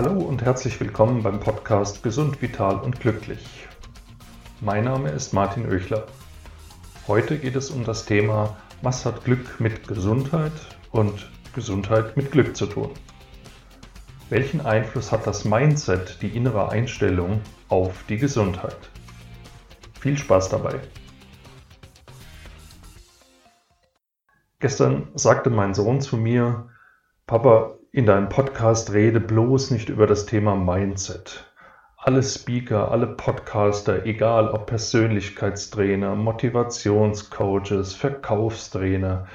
Hallo und herzlich willkommen beim Podcast Gesund, Vital und Glücklich. Mein Name ist Martin Oechler. Heute geht es um das Thema, was hat Glück mit Gesundheit und Gesundheit mit Glück zu tun? Welchen Einfluss hat das Mindset, die innere Einstellung auf die Gesundheit? Viel Spaß dabei! Gestern sagte mein Sohn zu mir, Papa, in deinem Podcast rede bloß nicht über das Thema Mindset. Alle Speaker, alle Podcaster, egal ob Persönlichkeitstrainer, Motivationscoaches, Verkaufstrainer,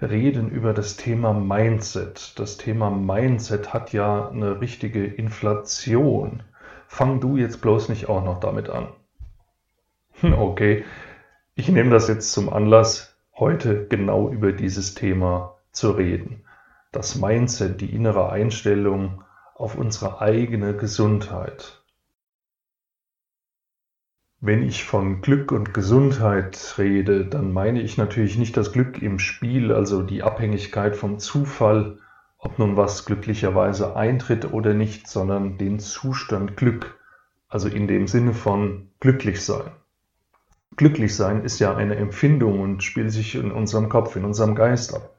reden über das Thema Mindset. Das Thema Mindset hat ja eine richtige Inflation. Fang du jetzt bloß nicht auch noch damit an. Hm, okay, ich nehme das jetzt zum Anlass, heute genau über dieses Thema zu reden das Mindset, die innere Einstellung auf unsere eigene Gesundheit. Wenn ich von Glück und Gesundheit rede, dann meine ich natürlich nicht das Glück im Spiel, also die Abhängigkeit vom Zufall, ob nun was glücklicherweise eintritt oder nicht, sondern den Zustand Glück, also in dem Sinne von glücklich sein. Glücklich sein ist ja eine Empfindung und spielt sich in unserem Kopf, in unserem Geist ab.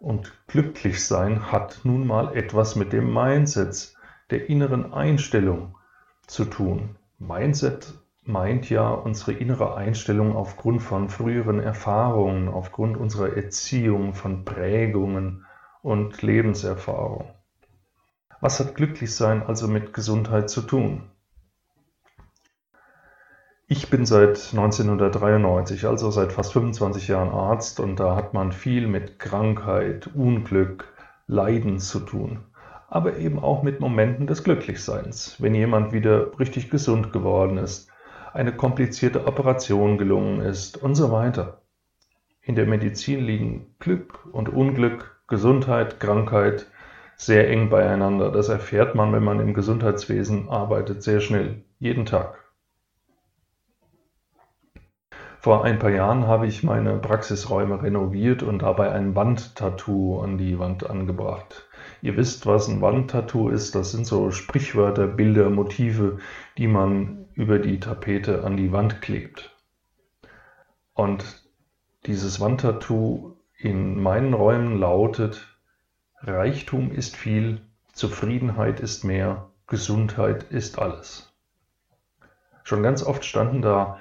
Und glücklich sein hat nun mal etwas mit dem Mindset, der inneren Einstellung zu tun. Mindset meint ja unsere innere Einstellung aufgrund von früheren Erfahrungen, aufgrund unserer Erziehung, von Prägungen und Lebenserfahrung. Was hat glücklich sein also mit Gesundheit zu tun? Ich bin seit 1993, also seit fast 25 Jahren Arzt und da hat man viel mit Krankheit, Unglück, Leiden zu tun, aber eben auch mit Momenten des Glücklichseins, wenn jemand wieder richtig gesund geworden ist, eine komplizierte Operation gelungen ist und so weiter. In der Medizin liegen Glück und Unglück, Gesundheit, Krankheit sehr eng beieinander. Das erfährt man, wenn man im Gesundheitswesen arbeitet, sehr schnell, jeden Tag. Vor ein paar Jahren habe ich meine Praxisräume renoviert und dabei ein Wandtattoo an die Wand angebracht. Ihr wisst, was ein Wandtattoo ist. Das sind so Sprichwörter, Bilder, Motive, die man über die Tapete an die Wand klebt. Und dieses Wandtattoo in meinen Räumen lautet, Reichtum ist viel, Zufriedenheit ist mehr, Gesundheit ist alles. Schon ganz oft standen da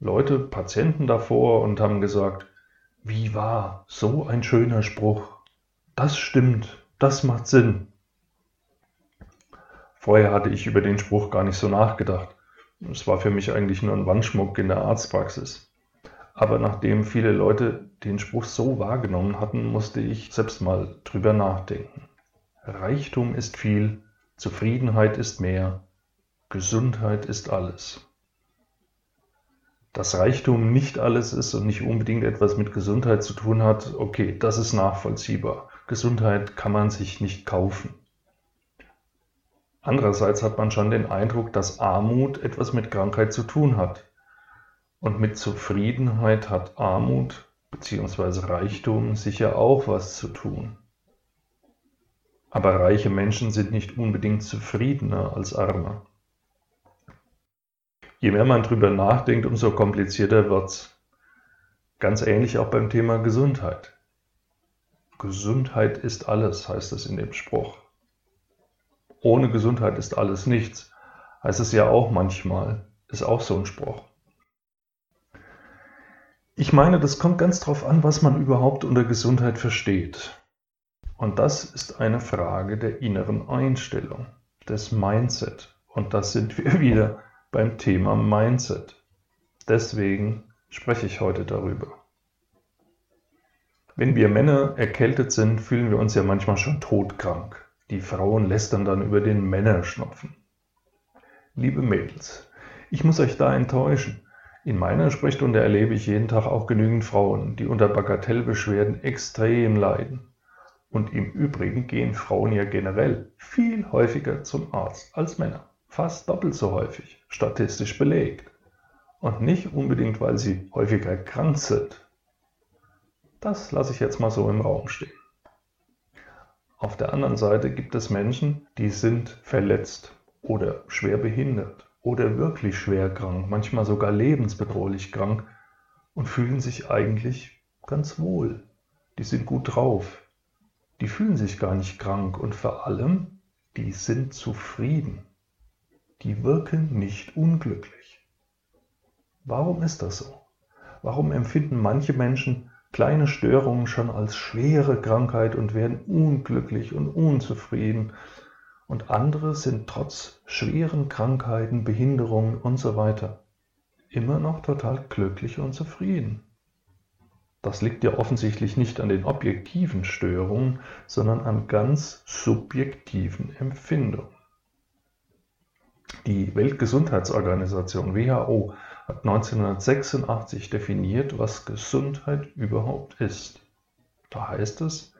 Leute, Patienten davor und haben gesagt, wie war so ein schöner Spruch? Das stimmt, das macht Sinn. Vorher hatte ich über den Spruch gar nicht so nachgedacht. Es war für mich eigentlich nur ein Wandschmuck in der Arztpraxis. Aber nachdem viele Leute den Spruch so wahrgenommen hatten, musste ich selbst mal drüber nachdenken. Reichtum ist viel, Zufriedenheit ist mehr, Gesundheit ist alles dass Reichtum nicht alles ist und nicht unbedingt etwas mit Gesundheit zu tun hat, okay, das ist nachvollziehbar. Gesundheit kann man sich nicht kaufen. Andererseits hat man schon den Eindruck, dass Armut etwas mit Krankheit zu tun hat. Und mit Zufriedenheit hat Armut bzw. Reichtum sicher auch was zu tun. Aber reiche Menschen sind nicht unbedingt zufriedener als arme. Je mehr man drüber nachdenkt, umso komplizierter wird's. Ganz ähnlich auch beim Thema Gesundheit. Gesundheit ist alles, heißt es in dem Spruch. Ohne Gesundheit ist alles nichts, heißt es ja auch manchmal, ist auch so ein Spruch. Ich meine, das kommt ganz drauf an, was man überhaupt unter Gesundheit versteht. Und das ist eine Frage der inneren Einstellung, des Mindset. Und das sind wir wieder beim Thema Mindset. Deswegen spreche ich heute darüber. Wenn wir Männer erkältet sind, fühlen wir uns ja manchmal schon todkrank. Die Frauen lästern dann über den Männerschnupfen. Liebe Mädels, ich muss euch da enttäuschen. In meiner Sprechstunde erlebe ich jeden Tag auch genügend Frauen, die unter Bagatellbeschwerden extrem leiden. Und im Übrigen gehen Frauen ja generell viel häufiger zum Arzt als Männer fast doppelt so häufig, statistisch belegt. Und nicht unbedingt, weil sie häufiger krank sind. Das lasse ich jetzt mal so im Raum stehen. Auf der anderen Seite gibt es Menschen, die sind verletzt oder schwer behindert oder wirklich schwer krank, manchmal sogar lebensbedrohlich krank und fühlen sich eigentlich ganz wohl. Die sind gut drauf. Die fühlen sich gar nicht krank und vor allem, die sind zufrieden. Die wirken nicht unglücklich. Warum ist das so? Warum empfinden manche Menschen kleine Störungen schon als schwere Krankheit und werden unglücklich und unzufrieden und andere sind trotz schweren Krankheiten, Behinderungen und so weiter immer noch total glücklich und zufrieden. Das liegt ja offensichtlich nicht an den objektiven Störungen, sondern an ganz subjektiven Empfindungen. Die Weltgesundheitsorganisation WHO hat 1986 definiert, was Gesundheit überhaupt ist. Da heißt es,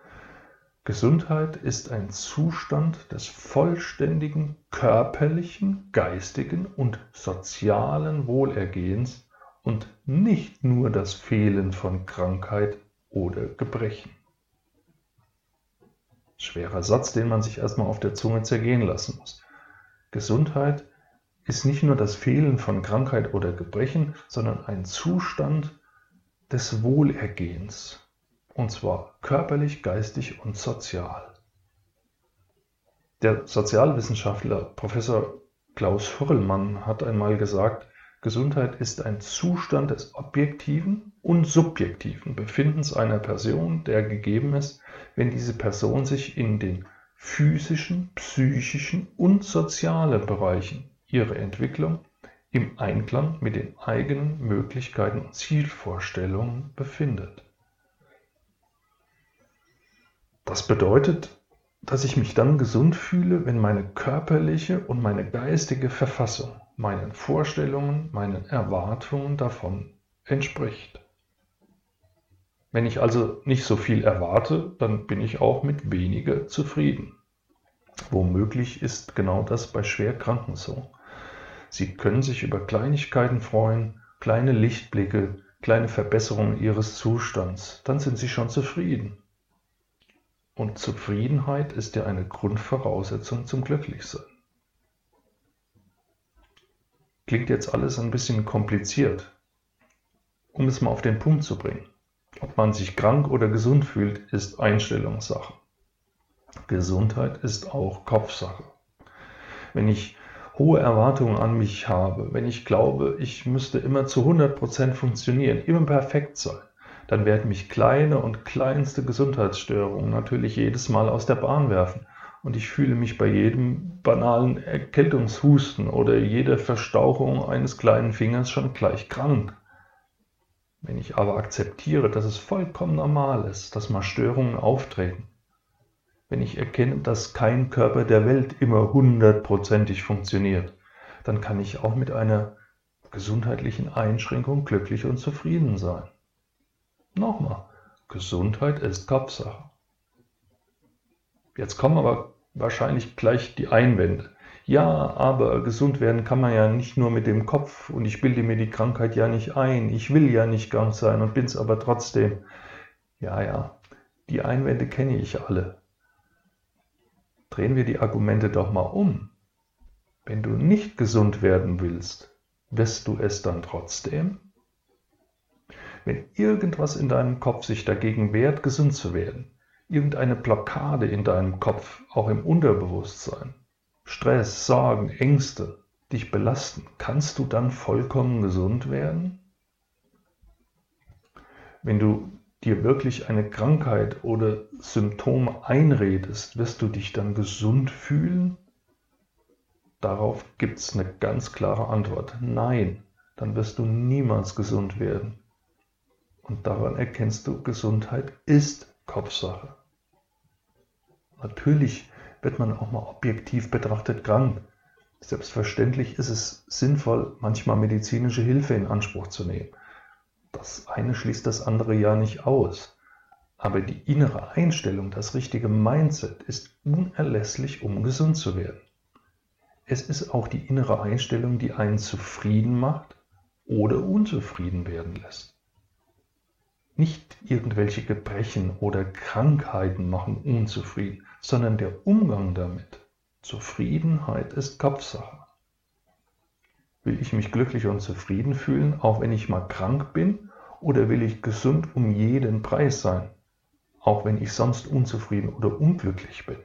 Gesundheit ist ein Zustand des vollständigen körperlichen, geistigen und sozialen Wohlergehens und nicht nur das Fehlen von Krankheit oder Gebrechen. Schwerer Satz, den man sich erstmal auf der Zunge zergehen lassen muss. Gesundheit ist nicht nur das Fehlen von Krankheit oder Gebrechen, sondern ein Zustand des Wohlergehens und zwar körperlich, geistig und sozial. Der Sozialwissenschaftler Professor Klaus Hürrellmann hat einmal gesagt, Gesundheit ist ein Zustand des objektiven und subjektiven Befindens einer Person, der gegeben ist, wenn diese Person sich in den physischen, psychischen und sozialen Bereichen ihrer Entwicklung im Einklang mit den eigenen Möglichkeiten und Zielvorstellungen befindet. Das bedeutet, dass ich mich dann gesund fühle, wenn meine körperliche und meine geistige Verfassung meinen Vorstellungen, meinen Erwartungen davon entspricht. Wenn ich also nicht so viel erwarte, dann bin ich auch mit weniger zufrieden. Womöglich ist genau das bei Schwerkranken so. Sie können sich über Kleinigkeiten freuen, kleine Lichtblicke, kleine Verbesserungen ihres Zustands, dann sind sie schon zufrieden. Und Zufriedenheit ist ja eine Grundvoraussetzung zum Glücklichsein. Klingt jetzt alles ein bisschen kompliziert. Um es mal auf den Punkt zu bringen. Ob man sich krank oder gesund fühlt, ist Einstellungssache. Gesundheit ist auch Kopfsache. Wenn ich hohe Erwartungen an mich habe, wenn ich glaube, ich müsste immer zu 100% funktionieren, immer perfekt sein, dann werden mich kleine und kleinste Gesundheitsstörungen natürlich jedes Mal aus der Bahn werfen. Und ich fühle mich bei jedem banalen Erkältungshusten oder jeder Verstauchung eines kleinen Fingers schon gleich krank. Wenn ich aber akzeptiere, dass es vollkommen normal ist, dass mal Störungen auftreten, wenn ich erkenne, dass kein Körper der Welt immer hundertprozentig funktioniert, dann kann ich auch mit einer gesundheitlichen Einschränkung glücklich und zufrieden sein. Nochmal, Gesundheit ist Kopfsache. Jetzt kommen aber wahrscheinlich gleich die Einwände. Ja, aber gesund werden kann man ja nicht nur mit dem Kopf und ich bilde mir die Krankheit ja nicht ein. Ich will ja nicht krank sein und bin es aber trotzdem. Ja, ja, die Einwände kenne ich alle. Drehen wir die Argumente doch mal um. Wenn du nicht gesund werden willst, wirst du es dann trotzdem? Wenn irgendwas in deinem Kopf sich dagegen wehrt, gesund zu werden, irgendeine Blockade in deinem Kopf, auch im Unterbewusstsein, Stress, Sorgen, Ängste dich belasten, kannst du dann vollkommen gesund werden? Wenn du dir wirklich eine Krankheit oder Symptome einredest, wirst du dich dann gesund fühlen? Darauf gibt es eine ganz klare Antwort. Nein, dann wirst du niemals gesund werden. Und daran erkennst du, Gesundheit ist Kopfsache. Natürlich wird man auch mal objektiv betrachtet krank. Selbstverständlich ist es sinnvoll, manchmal medizinische Hilfe in Anspruch zu nehmen. Das eine schließt das andere ja nicht aus. Aber die innere Einstellung, das richtige Mindset ist unerlässlich, um gesund zu werden. Es ist auch die innere Einstellung, die einen zufrieden macht oder unzufrieden werden lässt. Nicht irgendwelche Gebrechen oder Krankheiten machen unzufrieden, sondern der Umgang damit. Zufriedenheit ist Kopfsache. Will ich mich glücklich und zufrieden fühlen, auch wenn ich mal krank bin, oder will ich gesund um jeden Preis sein, auch wenn ich sonst unzufrieden oder unglücklich bin?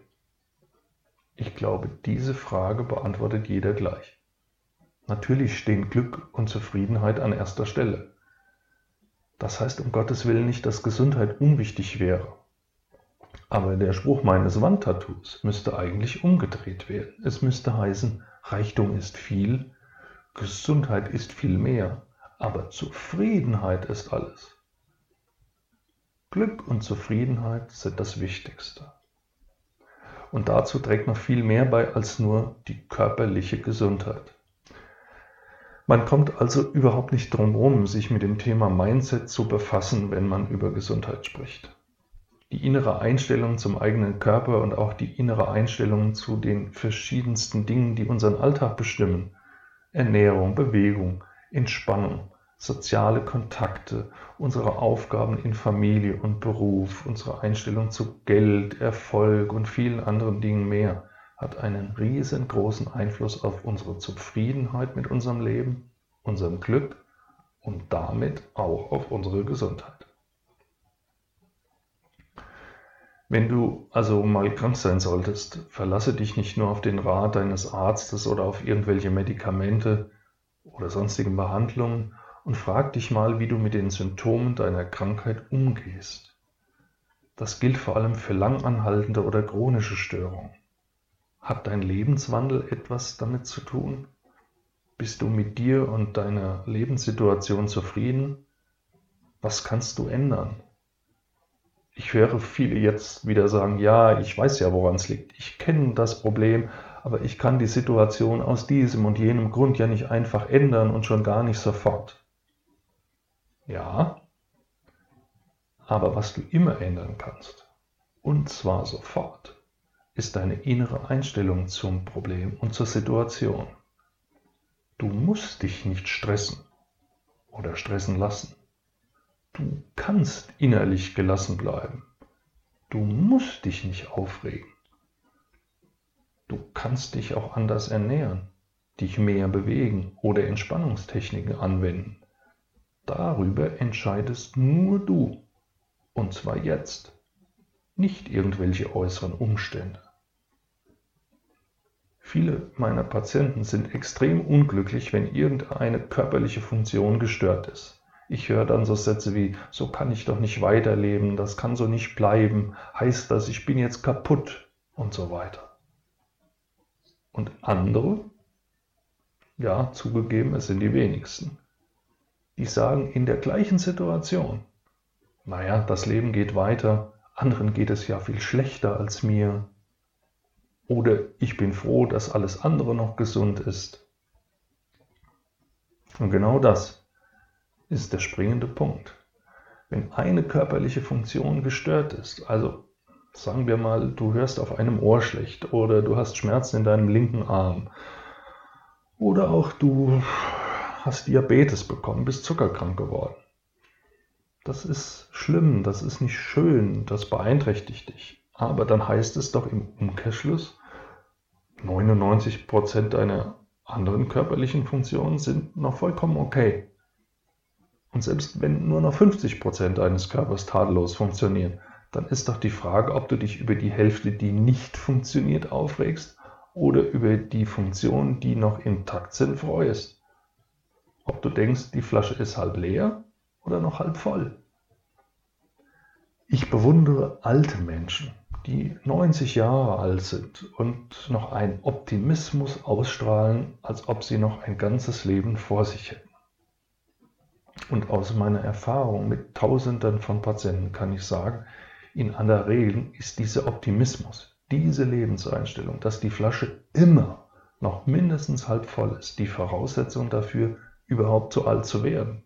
Ich glaube, diese Frage beantwortet jeder gleich. Natürlich stehen Glück und Zufriedenheit an erster Stelle. Das heißt um Gottes Willen nicht, dass Gesundheit unwichtig wäre. Aber der Spruch meines Wandtattoos müsste eigentlich umgedreht werden. Es müsste heißen, Reichtum ist viel, Gesundheit ist viel mehr, aber Zufriedenheit ist alles. Glück und Zufriedenheit sind das Wichtigste. Und dazu trägt noch viel mehr bei als nur die körperliche Gesundheit. Man kommt also überhaupt nicht drum herum, sich mit dem Thema Mindset zu befassen, wenn man über Gesundheit spricht. Die innere Einstellung zum eigenen Körper und auch die innere Einstellung zu den verschiedensten Dingen, die unseren Alltag bestimmen. Ernährung, Bewegung, Entspannung, soziale Kontakte, unsere Aufgaben in Familie und Beruf, unsere Einstellung zu Geld, Erfolg und vielen anderen Dingen mehr hat einen riesengroßen Einfluss auf unsere Zufriedenheit mit unserem Leben, unserem Glück und damit auch auf unsere Gesundheit. Wenn du also mal krank sein solltest, verlasse dich nicht nur auf den Rat deines Arztes oder auf irgendwelche Medikamente oder sonstigen Behandlungen und frag dich mal, wie du mit den Symptomen deiner Krankheit umgehst. Das gilt vor allem für langanhaltende oder chronische Störungen. Hat dein Lebenswandel etwas damit zu tun? Bist du mit dir und deiner Lebenssituation zufrieden? Was kannst du ändern? Ich höre viele jetzt wieder sagen, ja, ich weiß ja, woran es liegt. Ich kenne das Problem, aber ich kann die Situation aus diesem und jenem Grund ja nicht einfach ändern und schon gar nicht sofort. Ja, aber was du immer ändern kannst, und zwar sofort, ist deine innere Einstellung zum Problem und zur Situation. Du musst dich nicht stressen oder stressen lassen. Du kannst innerlich gelassen bleiben. Du musst dich nicht aufregen. Du kannst dich auch anders ernähren, dich mehr bewegen oder Entspannungstechniken anwenden. Darüber entscheidest nur du. Und zwar jetzt, nicht irgendwelche äußeren Umstände. Viele meiner Patienten sind extrem unglücklich, wenn irgendeine körperliche Funktion gestört ist. Ich höre dann so Sätze wie, so kann ich doch nicht weiterleben, das kann so nicht bleiben, heißt das, ich bin jetzt kaputt? Und so weiter. Und andere, ja, zugegeben, es sind die wenigsten, die sagen in der gleichen Situation, naja, das Leben geht weiter, anderen geht es ja viel schlechter als mir, oder ich bin froh, dass alles andere noch gesund ist. Und genau das ist der springende Punkt. Wenn eine körperliche Funktion gestört ist, also sagen wir mal, du hörst auf einem Ohr schlecht oder du hast Schmerzen in deinem linken Arm oder auch du hast Diabetes bekommen, bist zuckerkrank geworden. Das ist schlimm, das ist nicht schön, das beeinträchtigt dich. Aber dann heißt es doch im Umkehrschluss, 99% deiner anderen körperlichen Funktionen sind noch vollkommen okay. Und selbst wenn nur noch 50% deines Körpers tadellos funktionieren, dann ist doch die Frage, ob du dich über die Hälfte, die nicht funktioniert, aufregst oder über die Funktionen, die noch intakt sind, freust. Ob du denkst, die Flasche ist halb leer oder noch halb voll. Ich bewundere alte Menschen, die 90 Jahre alt sind und noch einen Optimismus ausstrahlen, als ob sie noch ein ganzes Leben vor sich hätten. Und aus meiner Erfahrung mit Tausenden von Patienten kann ich sagen, in aller Regel ist dieser Optimismus, diese Lebenseinstellung, dass die Flasche immer noch mindestens halb voll ist, die Voraussetzung dafür, überhaupt zu alt zu werden.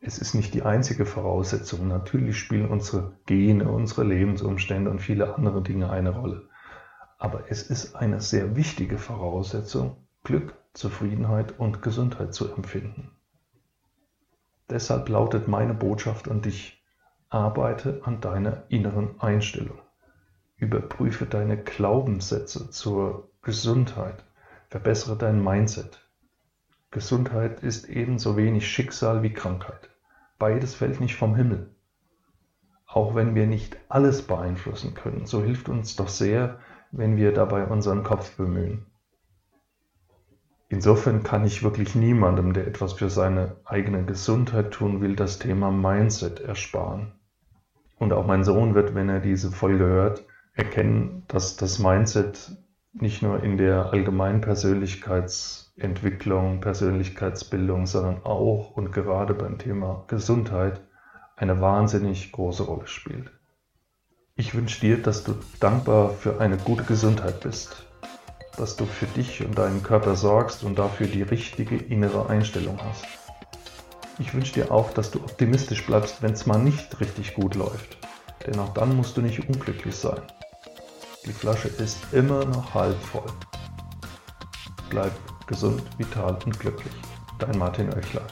Es ist nicht die einzige Voraussetzung. Natürlich spielen unsere Gene, unsere Lebensumstände und viele andere Dinge eine Rolle. Aber es ist eine sehr wichtige Voraussetzung, Glück, Zufriedenheit und Gesundheit zu empfinden. Deshalb lautet meine Botschaft an dich, arbeite an deiner inneren Einstellung. Überprüfe deine Glaubenssätze zur Gesundheit. Verbessere dein Mindset. Gesundheit ist ebenso wenig Schicksal wie Krankheit. Beides fällt nicht vom Himmel. Auch wenn wir nicht alles beeinflussen können, so hilft uns doch sehr, wenn wir dabei unseren Kopf bemühen. Insofern kann ich wirklich niemandem, der etwas für seine eigene Gesundheit tun will, das Thema Mindset ersparen. Und auch mein Sohn wird, wenn er diese Folge hört, erkennen, dass das Mindset nicht nur in der allgemeinen Persönlichkeitsentwicklung, Persönlichkeitsbildung, sondern auch und gerade beim Thema Gesundheit eine wahnsinnig große Rolle spielt. Ich wünsche dir, dass du dankbar für eine gute Gesundheit bist dass du für dich und deinen Körper sorgst und dafür die richtige innere Einstellung hast. Ich wünsche dir auch, dass du optimistisch bleibst, wenn es mal nicht richtig gut läuft. Denn auch dann musst du nicht unglücklich sein. Die Flasche ist immer noch halb voll. Bleib gesund, vital und glücklich. Dein Martin Oechler.